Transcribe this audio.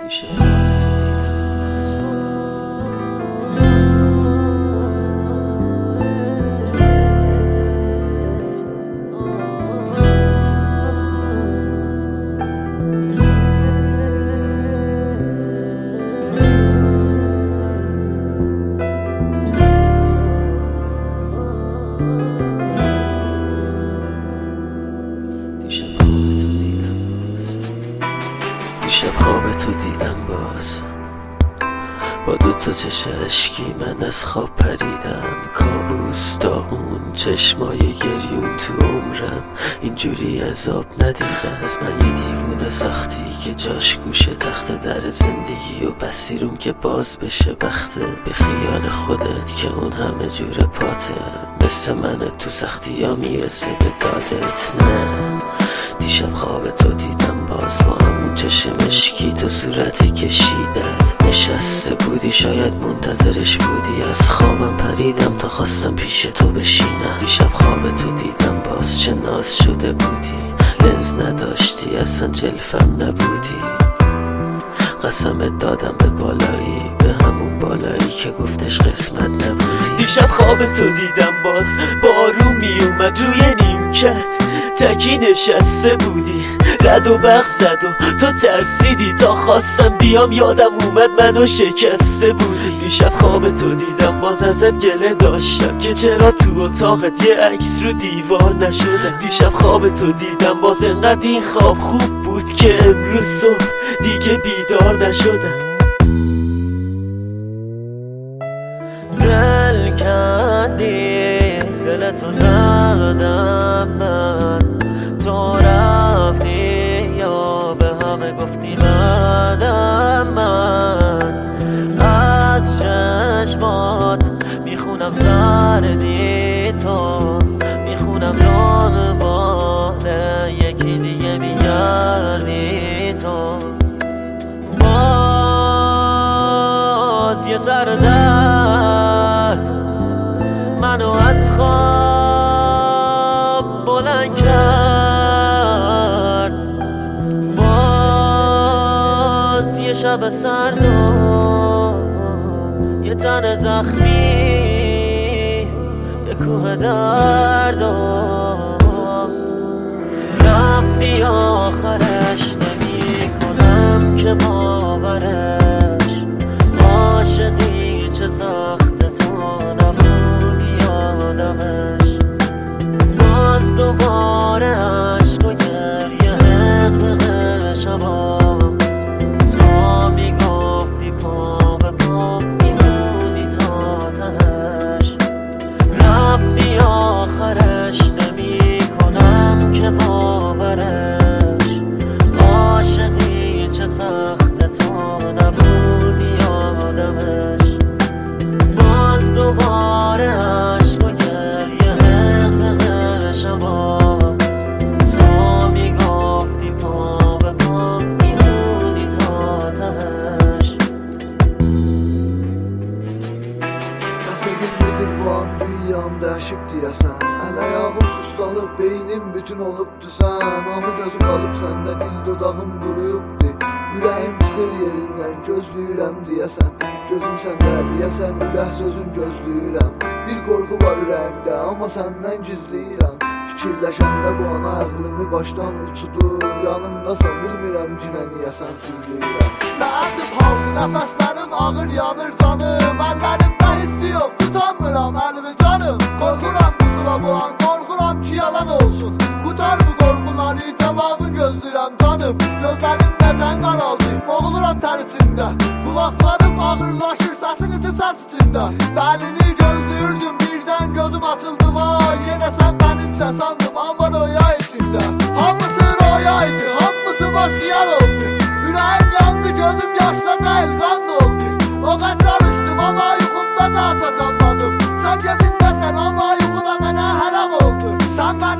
دیشب تو دیدم باز. با دو تا چش اشکی من از خواب پریدم. کابوس داغون چشمای گریون تو عمرم. اینجوری عذاب ندیده از من یه دیوونه سختی که جاش گوشه تخت در زندگی و بسیروم که باز بشه بخته به خیال خودت که اون همه جور پاته. مثل من تو سختی یا می‌رسه به دادت. نه. دیشب خواب تو دیدم باز با همون چشم مشکی تو صورت کشیدت. نشسته بودی شاید منتظرش بودی. از خوابم پریدم تا خواستم پیش تو بشینم. دیشب خواب تو دیدم باز چه ناز شده بودی. لنز نداشتی اصلا جلفم نبودی. قسمت دادم به بالایی به همون بالایی که گفتش قسمت نبودی. دیشب خواب تو دیدم باز بارو می اومد روی نیمکت. تکی نشسته بودی. رد و زد و تو ترسیدی. تا خواستم بیام یادم اومد منو شکسته بودی. دیشب خواب تو دیدم باز ازت گله داشتم. که چرا تو اتاقت یه عکس رو دیوار نشده دیشب خواب تو دیدم باز انقدر این خواب خوب بود که امروز دیگه بیدار نشدم. می‌خونم زردی تو می‌خونم جان باله یکی دیگه میگردی تو. باز یه سر درد منو از خواب بلند کرد. باز یه شب سرد یه تن زخمی کوه درد رفتی آخرش نمی کنم که باورش dünyamda şıp diyesen El ayağım sustalıp beynim bütün oluptu sen. Amı gözüm alıp sende dil dodağım duruyuptu Yüreğim sıkır yerinden gözlüyürem diyesen Gözüm sende diyesen ürək sözün gözlüyürəm Bir korku var ürəyimdə ama senden gizliyirəm Fikirləşəndə bu an ağlımı başdan uçudur. Yanımdasan bilmirəm cinə niyə sənsiz deyirəm Nətim haldı nəfəslərim ağır yanır canım Əllərimdə hissi yox tutamıram əlimi Kara boğan korkulam ki yalan olsun. Kutar bu korkuları cevabı gözlürem tanım. Gözlerim neden karaldı boğuluram ter içinde Kulaklarım ağırlaşır sesini timsel içinde. Belini gözlürdüm birden gözüm açıldı. Vay Yine sen benimsen sandım ama rüya içinde. Hamısı rüyaydı hamısı boş yer oldu. Yüreğim yandı gözüm yaşla değil kan doldu. O kadar çalıştım ama uykumda da atacağım Sen cebindesin ama yok Satan